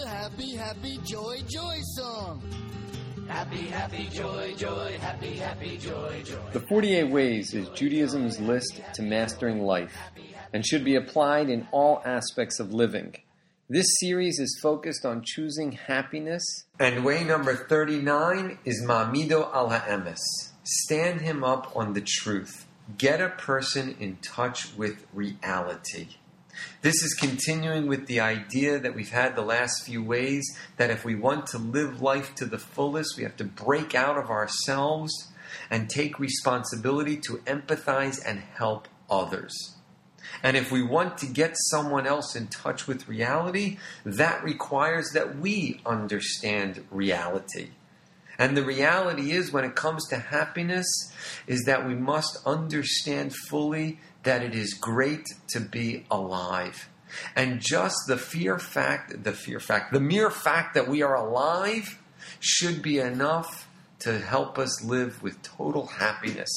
the happy, happy, joy, joy song. Happy, happy, joy, joy, happy, happy, joy, joy. The 48 Ways is Judaism's list to mastering life and should be applied in all aspects of living. This series is focused on choosing happiness. And way number 39 is Ma'amido al Ha'emes. Stand him up on the truth. Get a person in touch with reality. This is continuing with the idea that we've had the last few ways that if we want to live life to the fullest, we have to break out of ourselves and take responsibility to empathize and help others. And if we want to get someone else in touch with reality, that requires that we understand reality. And the reality is, when it comes to happiness, is that we must understand fully that it is great to be alive. And just the fear fact, the fear fact, the mere fact that we are alive should be enough to help us live with total happiness.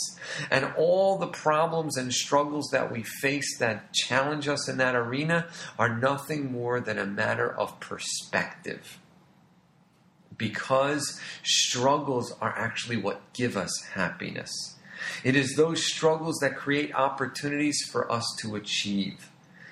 And all the problems and struggles that we face that challenge us in that arena are nothing more than a matter of perspective. Because struggles are actually what give us happiness. It is those struggles that create opportunities for us to achieve.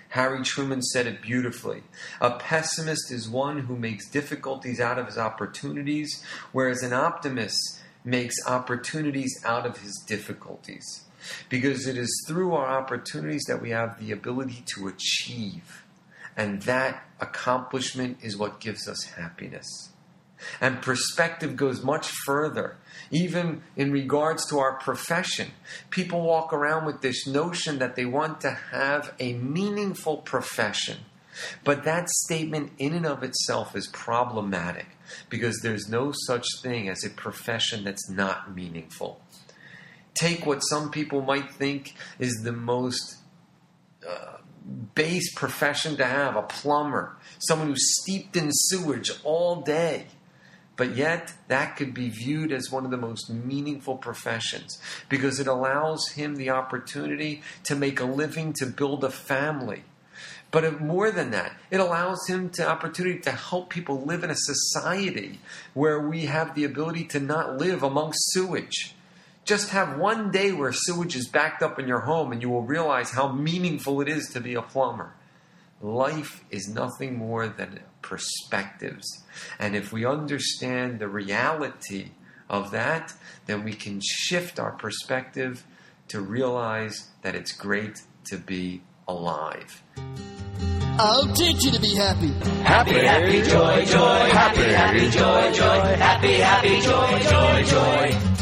Harry Truman said it beautifully. A pessimist is one who makes difficulties out of his opportunities, whereas an optimist makes opportunities out of his difficulties. Because it is through our opportunities that we have the ability to achieve. And that accomplishment is what gives us happiness. And perspective goes much further, even in regards to our profession. People walk around with this notion that they want to have a meaningful profession. But that statement, in and of itself, is problematic because there's no such thing as a profession that's not meaningful. Take what some people might think is the most uh, base profession to have a plumber, someone who's steeped in sewage all day. But yet, that could be viewed as one of the most meaningful professions because it allows him the opportunity to make a living, to build a family. But more than that, it allows him the opportunity to help people live in a society where we have the ability to not live amongst sewage. Just have one day where sewage is backed up in your home and you will realize how meaningful it is to be a plumber. Life is nothing more than perspectives. And if we understand the reality of that, then we can shift our perspective to realize that it's great to be alive. I'll teach you to be happy. Happy, happy, joy, joy, happy, happy, joy, joy, happy, happy, joy, joy, joy.